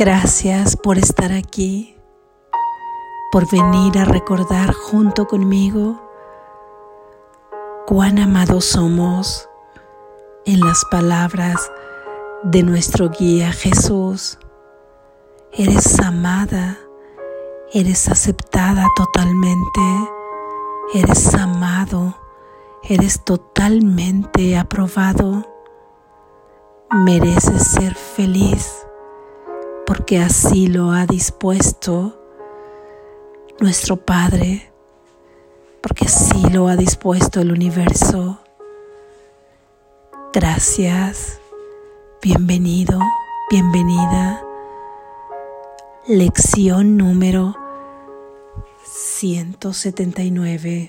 Gracias por estar aquí, por venir a recordar junto conmigo cuán amados somos en las palabras de nuestro guía Jesús. Eres amada, eres aceptada totalmente, eres amado, eres totalmente aprobado, mereces ser feliz porque así lo ha dispuesto nuestro Padre, porque así lo ha dispuesto el universo. Gracias, bienvenido, bienvenida. Lección número 179.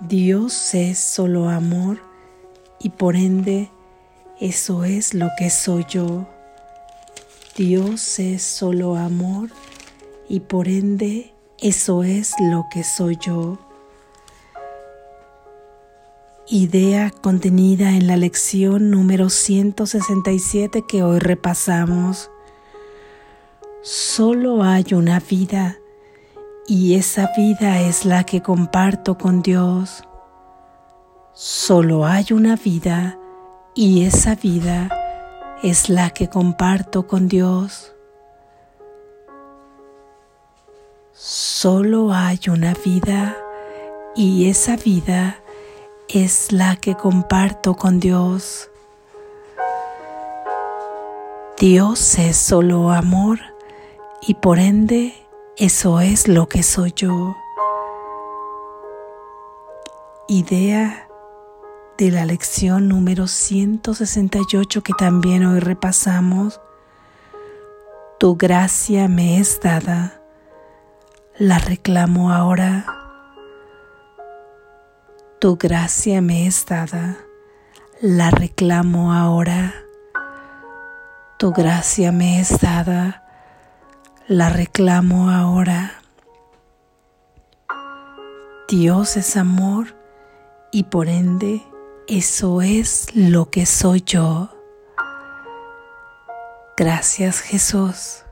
Dios es solo amor y por ende eso es lo que soy yo. Dios es solo amor y por ende eso es lo que soy yo. Idea contenida en la lección número 167 que hoy repasamos. Solo hay una vida y esa vida es la que comparto con Dios. Solo hay una vida y esa vida es la que comparto con Dios. Solo hay una vida y esa vida es la que comparto con Dios. Dios es solo amor y por ende eso es lo que soy yo. Idea de la lección número 168 que también hoy repasamos. Tu gracia me es dada, la reclamo ahora. Tu gracia me es dada, la reclamo ahora. Tu gracia me es dada, la reclamo ahora. Dios es amor y por ende eso es lo que soy yo. Gracias Jesús.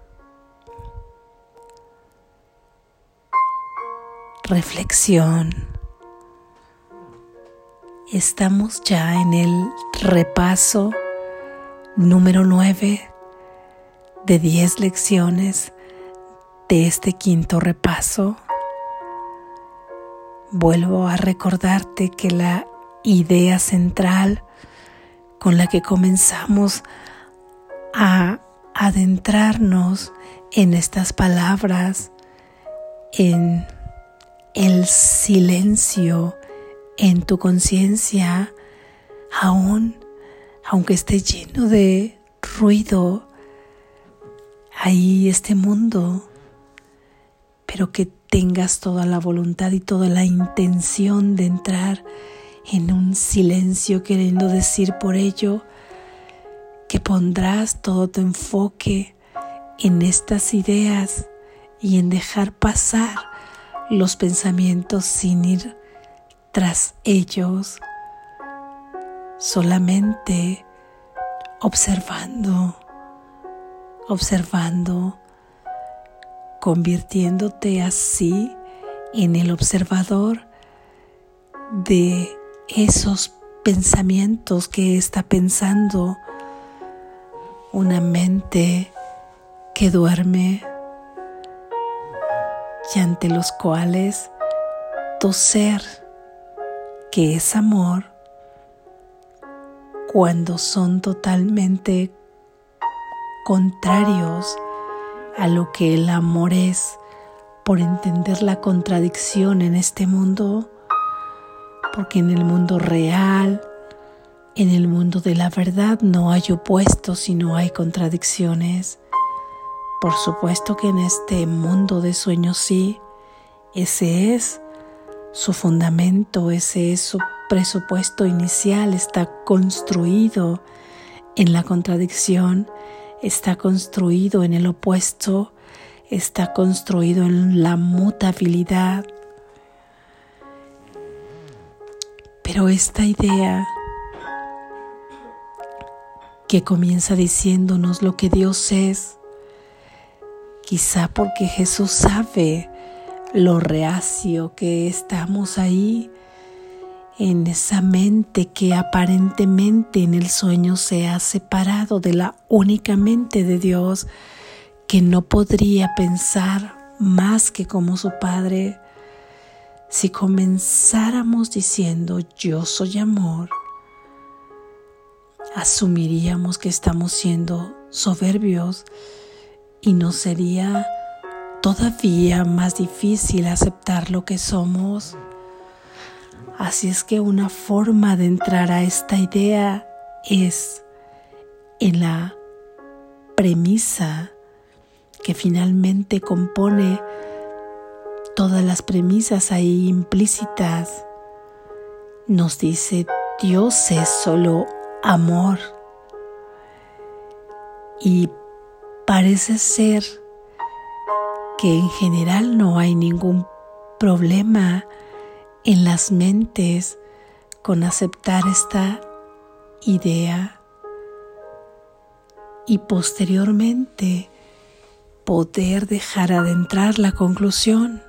Reflexión. Estamos ya en el repaso número 9 de 10 lecciones de este quinto repaso. Vuelvo a recordarte que la idea central con la que comenzamos a adentrarnos en estas palabras, en el silencio, en tu conciencia, aún aunque esté lleno de ruido, ahí este mundo, pero que tengas toda la voluntad y toda la intención de entrar en un silencio queriendo decir por ello que pondrás todo tu enfoque en estas ideas y en dejar pasar los pensamientos sin ir tras ellos, solamente observando, observando, convirtiéndote así en el observador de esos pensamientos que está pensando una mente que duerme y ante los cuales tu ser, que es amor, cuando son totalmente contrarios a lo que el amor es, por entender la contradicción en este mundo, porque en el mundo real, en el mundo de la verdad no hay opuestos y no hay contradicciones. Por supuesto que en este mundo de sueños sí, ese es su fundamento, ese es su presupuesto inicial, está construido en la contradicción, está construido en el opuesto, está construido en la mutabilidad, Pero esta idea que comienza diciéndonos lo que Dios es. Quizá porque Jesús sabe lo reacio que estamos ahí en esa mente que aparentemente en el sueño se ha separado de la única mente de Dios que no podría pensar más que como su Padre. Si comenzáramos diciendo yo soy amor, asumiríamos que estamos siendo soberbios y nos sería todavía más difícil aceptar lo que somos. Así es que una forma de entrar a esta idea es en la premisa que finalmente compone todas las premisas ahí implícitas. Nos dice Dios es solo amor. Y parece ser que en general no hay ningún problema en las mentes con aceptar esta idea y posteriormente poder dejar adentrar la conclusión.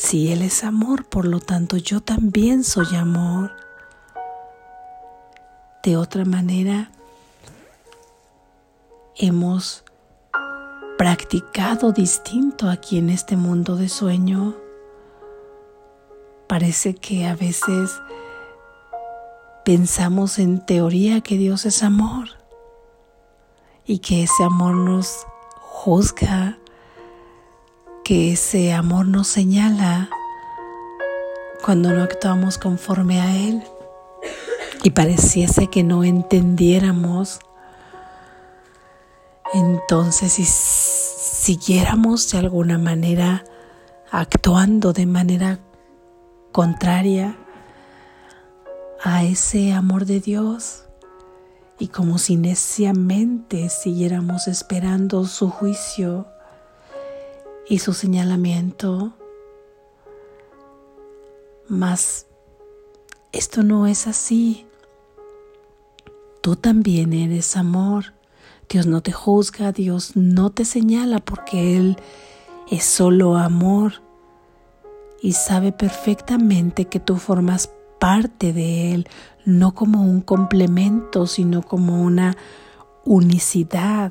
Si Él es amor, por lo tanto yo también soy amor. De otra manera, hemos practicado distinto aquí en este mundo de sueño. Parece que a veces pensamos en teoría que Dios es amor y que ese amor nos juzga, que ese amor nos señala cuando no actuamos conforme a Él y pareciese que no entendiéramos. Entonces, si siguiéramos de alguna manera actuando de manera contraria a ese amor de Dios y como si neciamente siguiéramos esperando su juicio y su señalamiento. Mas esto no es así. Tú también eres amor. Dios no te juzga, Dios no te señala porque Él es solo amor y sabe perfectamente que tú formas parte de Él, no como un complemento, sino como una unicidad.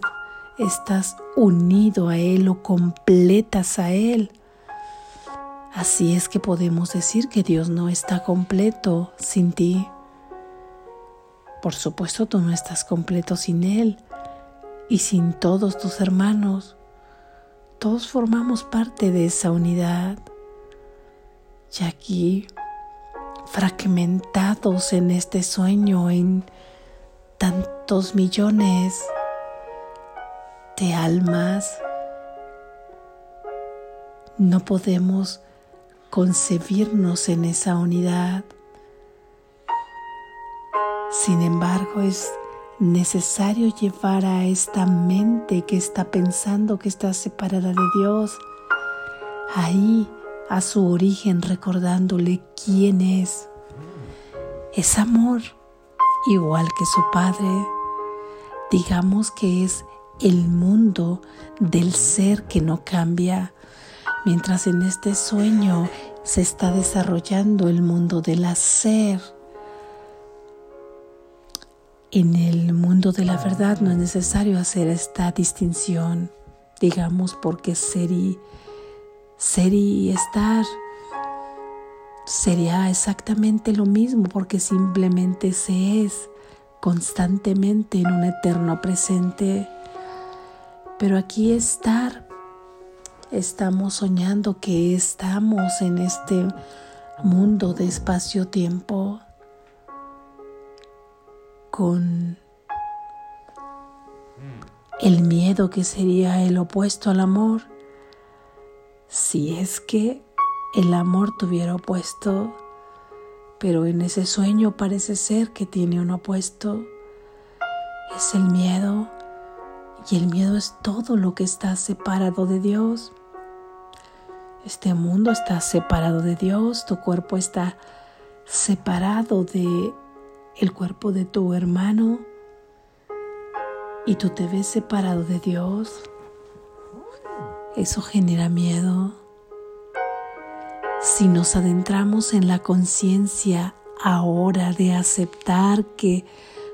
Estás unido a Él o completas a Él. Así es que podemos decir que Dios no está completo sin ti. Por supuesto, tú no estás completo sin Él y sin todos tus hermanos. Todos formamos parte de esa unidad. Y aquí, fragmentados en este sueño, en tantos millones almas, no podemos concebirnos en esa unidad. Sin embargo, es necesario llevar a esta mente que está pensando que está separada de Dios ahí a su origen recordándole quién es. Es amor, igual que su Padre. Digamos que es el mundo del ser que no cambia, mientras en este sueño se está desarrollando el mundo del hacer en el mundo de la verdad no es necesario hacer esta distinción, digamos, porque ser y, ser y estar sería exactamente lo mismo, porque simplemente se es constantemente en un eterno presente. Pero aquí estar, estamos soñando que estamos en este mundo de espacio-tiempo con el miedo que sería el opuesto al amor, si es que el amor tuviera opuesto, pero en ese sueño parece ser que tiene un opuesto, es el miedo, y el miedo es todo lo que está separado de Dios. Este mundo está separado de Dios, tu cuerpo está separado de el cuerpo de tu hermano y tú te ves separado de Dios, eso genera miedo. Si nos adentramos en la conciencia ahora de aceptar que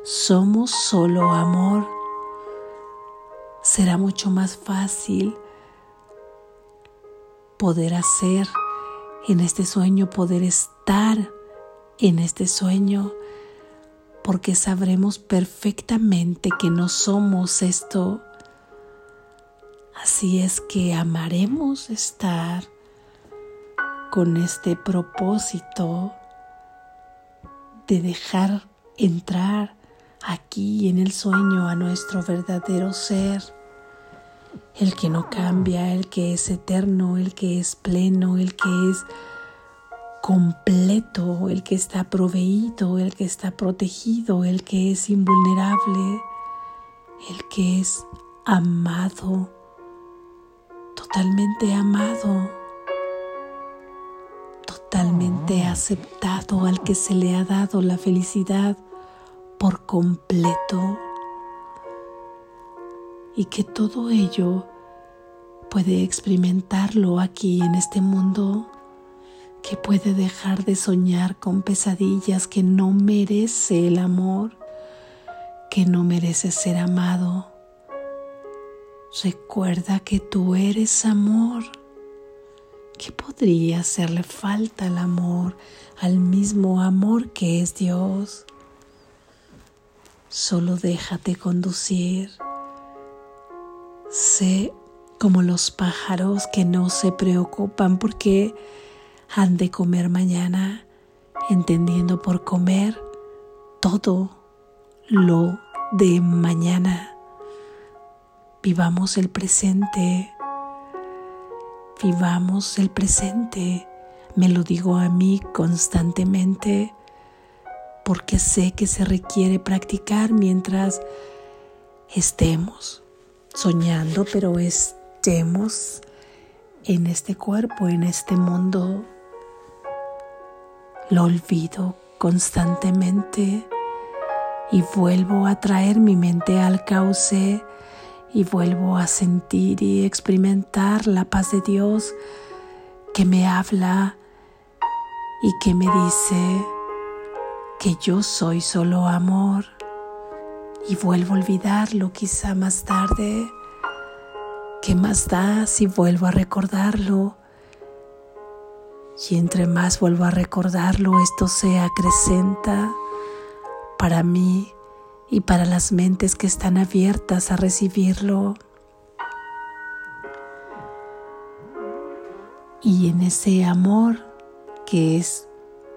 somos solo amor, será mucho más fácil poder hacer en este sueño, poder estar en este sueño, porque sabremos perfectamente que no somos esto. Así es que amaremos estar con este propósito de dejar entrar aquí en el sueño a nuestro verdadero ser, el que no cambia, el que es eterno, el que es pleno, el que es completo, el que está proveído, el que está protegido, el que es invulnerable, el que es amado, totalmente amado, totalmente aceptado, al que se le ha dado la felicidad por completo y que todo ello puede experimentarlo aquí en este mundo que puede dejar de soñar con pesadillas, que no merece el amor, que no merece ser amado. Recuerda que tú eres amor. ¿Qué podría hacerle falta al amor, al mismo amor que es Dios? Solo déjate conducir. Sé como los pájaros que no se preocupan porque han de comer mañana, entendiendo por comer todo lo de mañana. Vivamos el presente, vivamos el presente. Me lo digo a mí constantemente porque sé que se requiere practicar mientras estemos soñando, pero estemos en este cuerpo, en este mundo. Lo olvido constantemente y vuelvo a traer mi mente al cauce y vuelvo a sentir y experimentar la paz de Dios que me habla y que me dice que yo soy solo amor y vuelvo a olvidarlo quizá más tarde. ¿Qué más da si vuelvo a recordarlo? Y entre más vuelvo a recordarlo, esto se acrecenta para mí y para las mentes que están abiertas a recibirlo. Y en ese amor, que es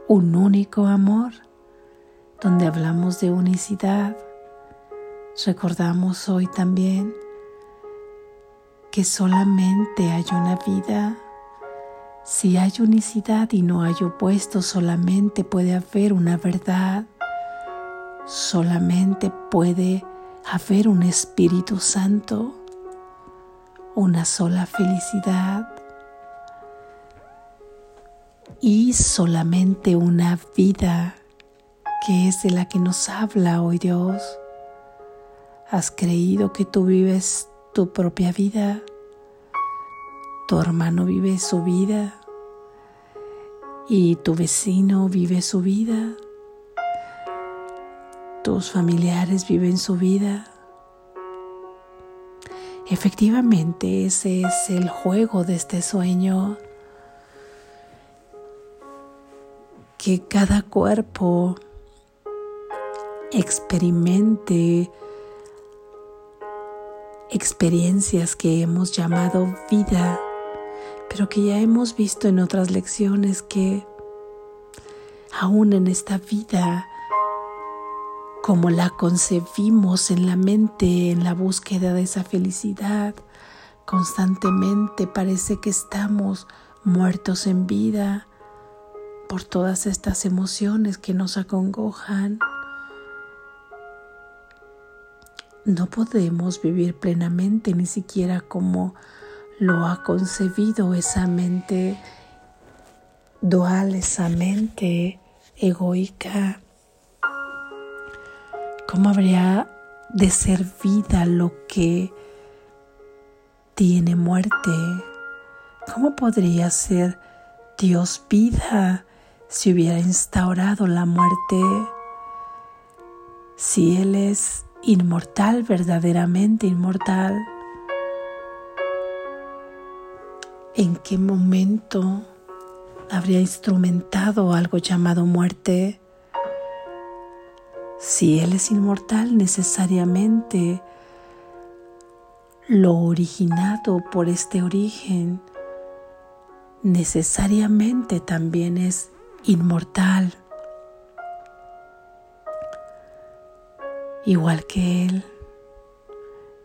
un único amor, donde hablamos de unicidad, recordamos hoy también que solamente hay una vida. Si hay unicidad y no hay opuesto, solamente puede haber una verdad, solamente puede haber un Espíritu Santo, una sola felicidad. Y solamente una vida que es de la que nos habla hoy Dios. ¿Has creído que tú vives tu propia vida? Tu hermano vive su vida y tu vecino vive su vida, tus familiares viven su vida. Efectivamente, ese es el juego de este sueño, que cada cuerpo experimente experiencias que hemos llamado vida pero que ya hemos visto en otras lecciones que aún en esta vida, como la concebimos en la mente, en la búsqueda de esa felicidad, constantemente parece que estamos muertos en vida por todas estas emociones que nos acongojan. No podemos vivir plenamente ni siquiera como lo ha concebido esa mente dual, esa mente egoica. ¿Cómo habría de ser vida lo que tiene muerte? ¿Cómo podría ser Dios vida si hubiera instaurado la muerte? Si Él es inmortal, verdaderamente inmortal, ¿en qué momento habría instrumentado algo llamado muerte? Si Él es inmortal, necesariamente lo originado por este origen necesariamente también es inmortal, igual que Él.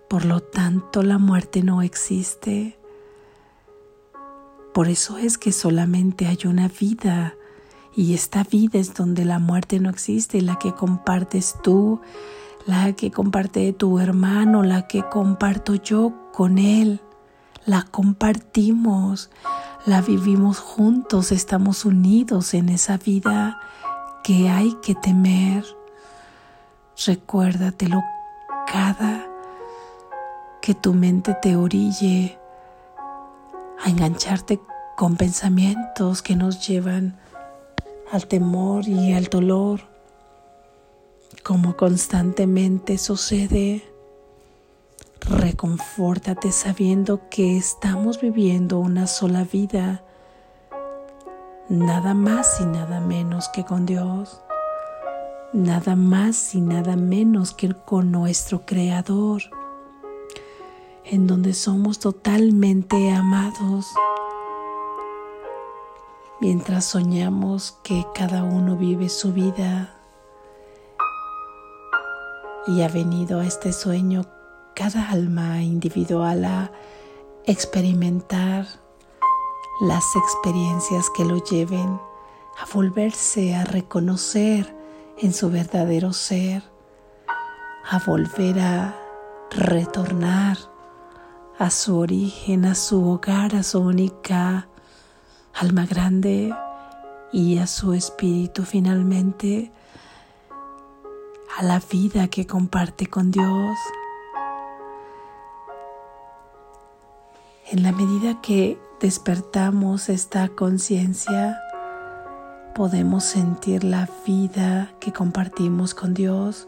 Por lo tanto, la muerte no existe. Por eso es que solamente hay una vida y esta vida es donde la muerte no existe, la que compartes tú, la que comparte tu hermano, la que comparto yo con él. La compartimos, la vivimos juntos, estamos unidos en esa vida que hay que temer. Recuérdatelo cada que tu mente te orille a engancharte con pensamientos que nos llevan al temor y al dolor, como constantemente sucede. Reconfórtate sabiendo que estamos viviendo una sola vida, nada más y nada menos que con Dios, nada más y nada menos que con nuestro Creador, en donde somos totalmente amados. Mientras soñamos que cada uno vive su vida y ha venido a este sueño cada alma individual a experimentar las experiencias que lo lleven a volverse a reconocer en su verdadero ser, a volver a retornar a su origen, a su hogar, a su única alma grande y a su espíritu finalmente, a la vida que comparte con Dios. En la medida que despertamos esta conciencia, podemos sentir la vida que compartimos con Dios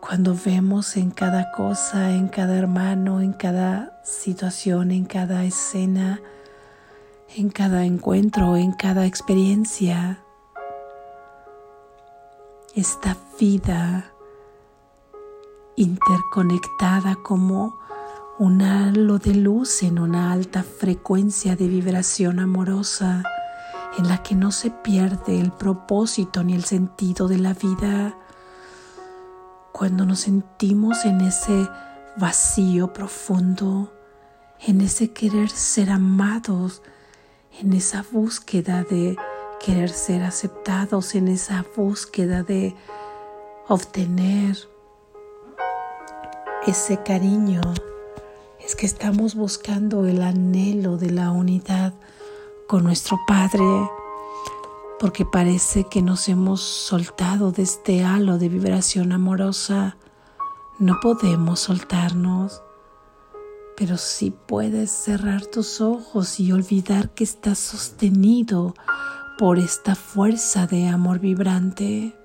cuando vemos en cada cosa, en cada hermano, en cada situación, en cada escena, en cada encuentro, en cada experiencia. Esta vida interconectada como un halo de luz en una alta frecuencia de vibración amorosa en la que no se pierde el propósito ni el sentido de la vida. Cuando nos sentimos en ese vacío profundo, en ese querer ser amados, en esa búsqueda de querer ser aceptados, en esa búsqueda de obtener ese cariño, es que estamos buscando el anhelo de la unidad con nuestro Padre, porque parece que nos hemos soltado de este halo de vibración amorosa. No podemos soltarnos pero si puedes cerrar tus ojos y olvidar que estás sostenido por esta fuerza de amor vibrante.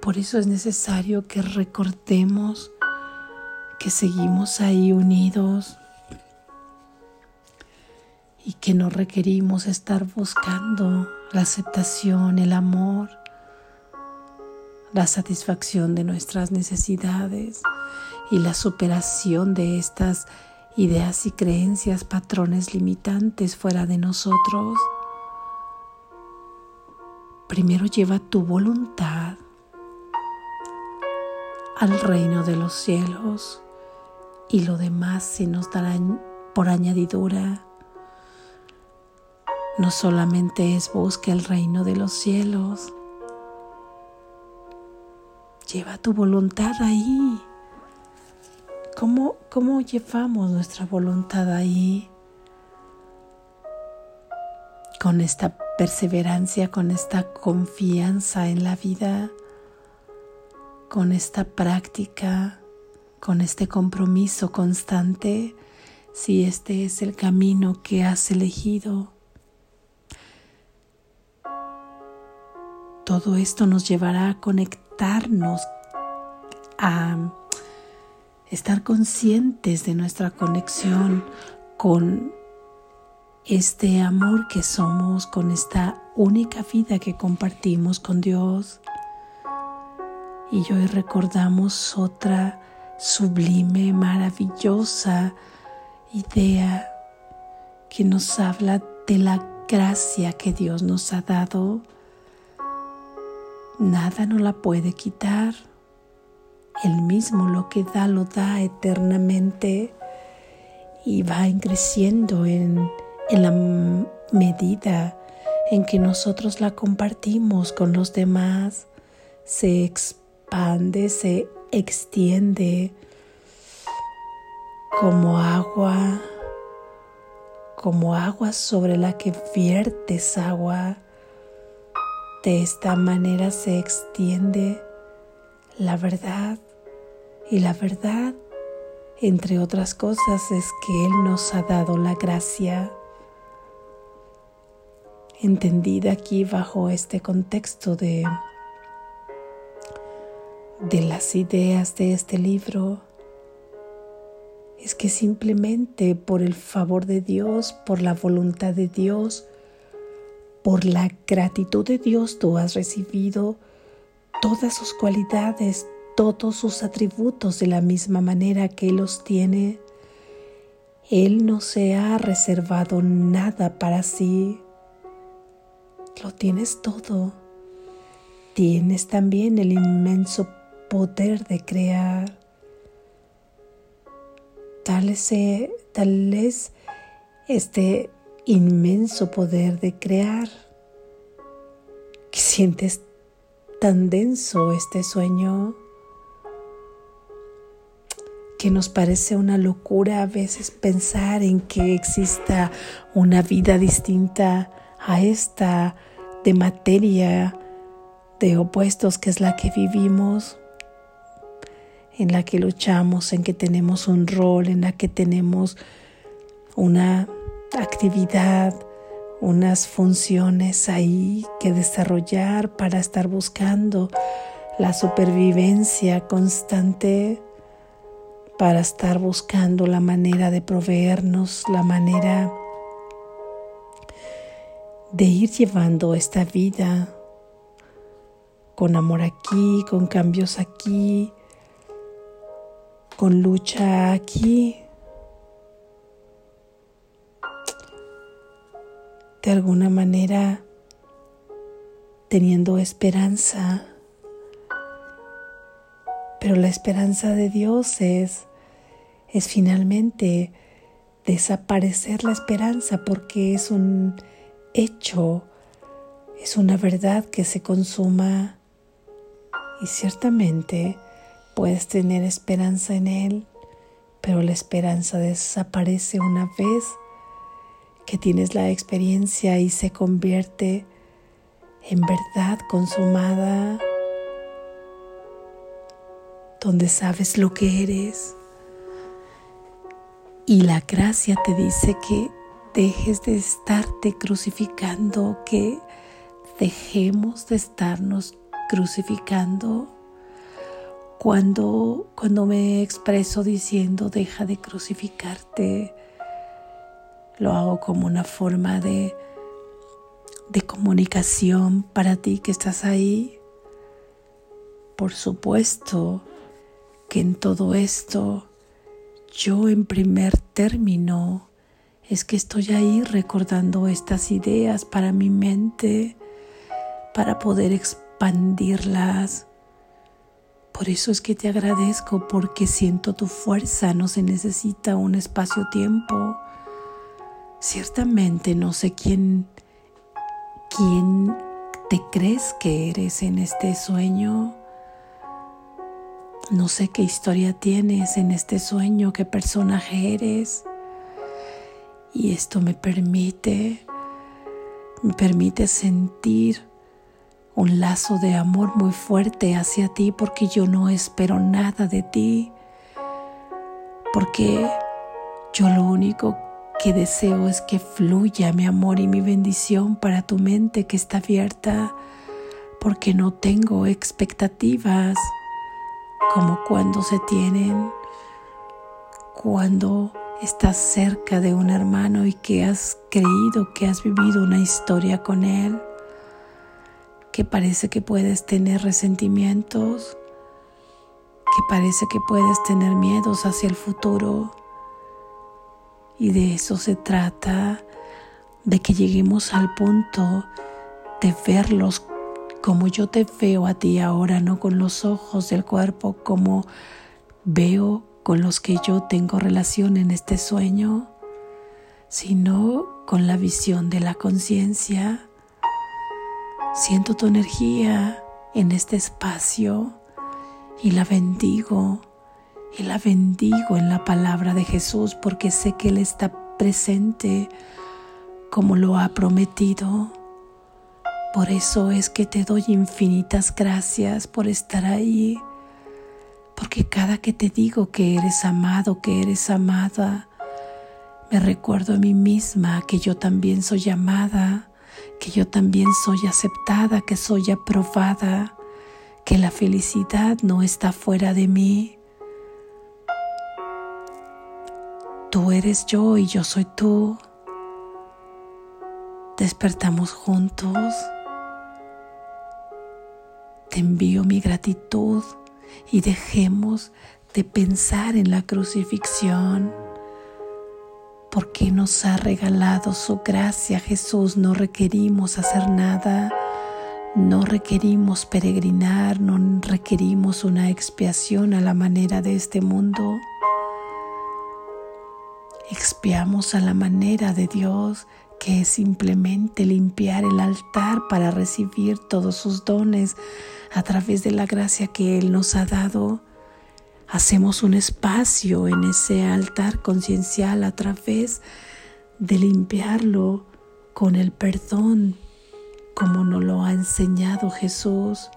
Por eso es necesario que recordemos que seguimos ahí unidos y que no requerimos estar buscando la aceptación, el amor, la satisfacción de nuestras necesidades y la superación de estas ideas y creencias, patrones limitantes fuera de nosotros. Primero lleva tu voluntad al reino de los cielos y lo demás se nos dará por añadidura. No solamente es busca el reino de los cielos, lleva tu voluntad ahí ¿Cómo, ¿Cómo llevamos nuestra voluntad ahí? Con esta perseverancia, con esta confianza en la vida, con esta práctica, con este compromiso constante, si este es el camino que has elegido. Todo esto nos llevará a conectarnos, a estar conscientes de nuestra conexión con este amor que somos, con esta única vida que compartimos con Dios. Y hoy recordamos otra sublime, maravillosa idea que nos habla de la gracia que Dios nos ha dado. Nada nos la puede quitar. Él mismo lo que da lo da eternamente y va creciendo en, en la medida en que nosotros la compartimos con los demás. Se expande, se extiende como agua, como agua sobre la que viertes agua. De esta manera se extiende la verdad y la verdad, entre otras cosas, es que Él nos ha dado la gracia. Entendida aquí bajo este contexto de, de las ideas de este libro, es que simplemente por el favor de Dios, por la voluntad de Dios, por la gratitud de Dios, tú has recibido todas sus cualidades, todos sus atributos de la misma manera que Él los tiene. Él no se ha reservado nada para sí. Lo tienes todo. Tienes también el inmenso poder de crear. Tal es, tal es este inmenso poder de crear. Sientes tan denso este sueño que nos parece una locura a veces pensar en que exista una vida distinta a esta de materia de opuestos que es la que vivimos, en la que luchamos, en que tenemos un rol, en la que tenemos una actividad, unas funciones ahí que desarrollar para estar buscando la supervivencia constante, para estar buscando la manera de proveernos, la manera de ir llevando esta vida con amor aquí, con cambios aquí, con lucha aquí. De alguna manera teniendo esperanza. Pero la esperanza de Dios es, es finalmente desaparecer la esperanza porque es un hecho, es una verdad que se consuma y ciertamente puedes tener esperanza en Él, pero la esperanza desaparece una vez que tienes la experiencia y se convierte en verdad consumada, donde sabes lo que eres. Y la gracia te dice que dejes de estarte crucificando, que dejemos de estarnos crucificando. Cuando, cuando me expreso diciendo deja de crucificarte, lo hago como una forma de, de comunicación para ti que estás ahí. Por supuesto que en todo esto yo en primer término es que estoy ahí recordando estas ideas para mi mente, para poder expandirlas. Por eso es que te agradezco porque siento tu fuerza, no se necesita un espacio-tiempo. Ciertamente no sé quién, quién te crees que eres en este sueño. No sé qué historia tienes en este sueño, qué personaje eres. Y esto me permite, me permite sentir un lazo de amor muy fuerte hacia ti porque yo no espero nada de ti, porque yo lo único que deseo es que fluya mi amor y mi bendición para tu mente que está abierta, porque no tengo expectativas como cuando se tienen, cuando estás cerca de un hermano y que has creído que has vivido una historia con él, que parece que puedes tener resentimientos, que parece que puedes tener miedos hacia el futuro. Y de eso se trata, de que lleguemos al punto de verlos como yo te veo a ti ahora, no con los ojos del cuerpo, como veo con los que yo tengo relación en este sueño, sino con la visión de la conciencia. Siento tu energía en este espacio y la bendigo y la bendigo en la palabra de Jesús porque sé que Él está presente como lo ha prometido. Por eso es que te doy infinitas gracias por estar ahí porque cada que te digo que eres amado, que eres amada, me recuerdo a mí misma que yo también soy amada, que yo también soy aceptada, que soy aprobada, que la felicidad no está fuera de mí. Tú eres yo y yo soy tú. Despertamos juntos. Te envío mi gratitud y dejemos de pensar en la crucifixión, porque nos ha regalado su gracia Jesús. No requerimos hacer nada, no requerimos peregrinar, no requerimos una expiación a la manera de este mundo. Expiamos a la manera de Dios, que es simplemente limpiar el altar para recibir todos sus dones a través de la gracia que Él nos ha dado. Hacemos un espacio en ese altar conciencial a través de limpiarlo con el perdón, como nos lo ha enseñado Jesús.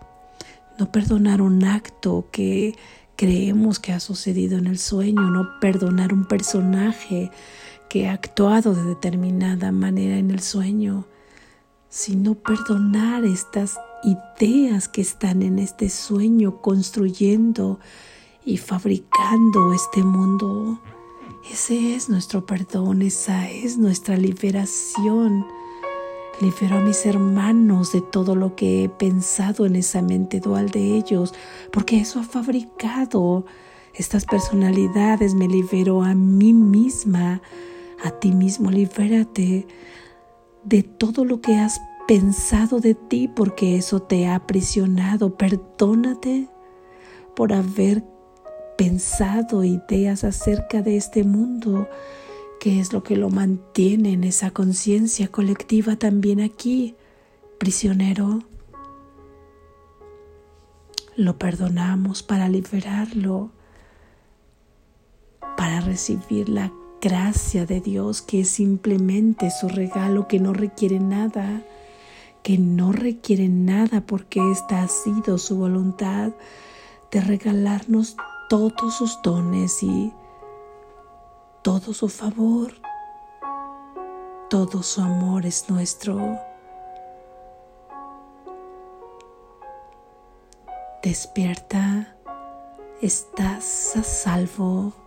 No perdonar un acto que creemos que ha sucedido en el sueño, no perdonar un personaje que ha actuado de determinada manera en el sueño, sino perdonar estas ideas que están en este sueño construyendo y fabricando este mundo. Ese es nuestro perdón, esa es nuestra liberación. Libero a mis hermanos de todo lo que he pensado en esa mente dual de ellos, porque eso ha fabricado estas personalidades. Me libero a mí misma, a ti mismo, libérate de todo lo que has pensado de ti porque eso te ha aprisionado. Perdónate por haber pensado ideas acerca de este mundo, que es lo que lo mantiene en esa conciencia colectiva también aquí, prisionero. Lo perdonamos para liberarlo, para recibir la gracia de Dios que es simplemente su regalo que no requiere nada que no requiere nada porque esta ha sido su voluntad de regalarnos todos sus dones y todo su favor, todo su amor es nuestro. Despierta, estás a salvo.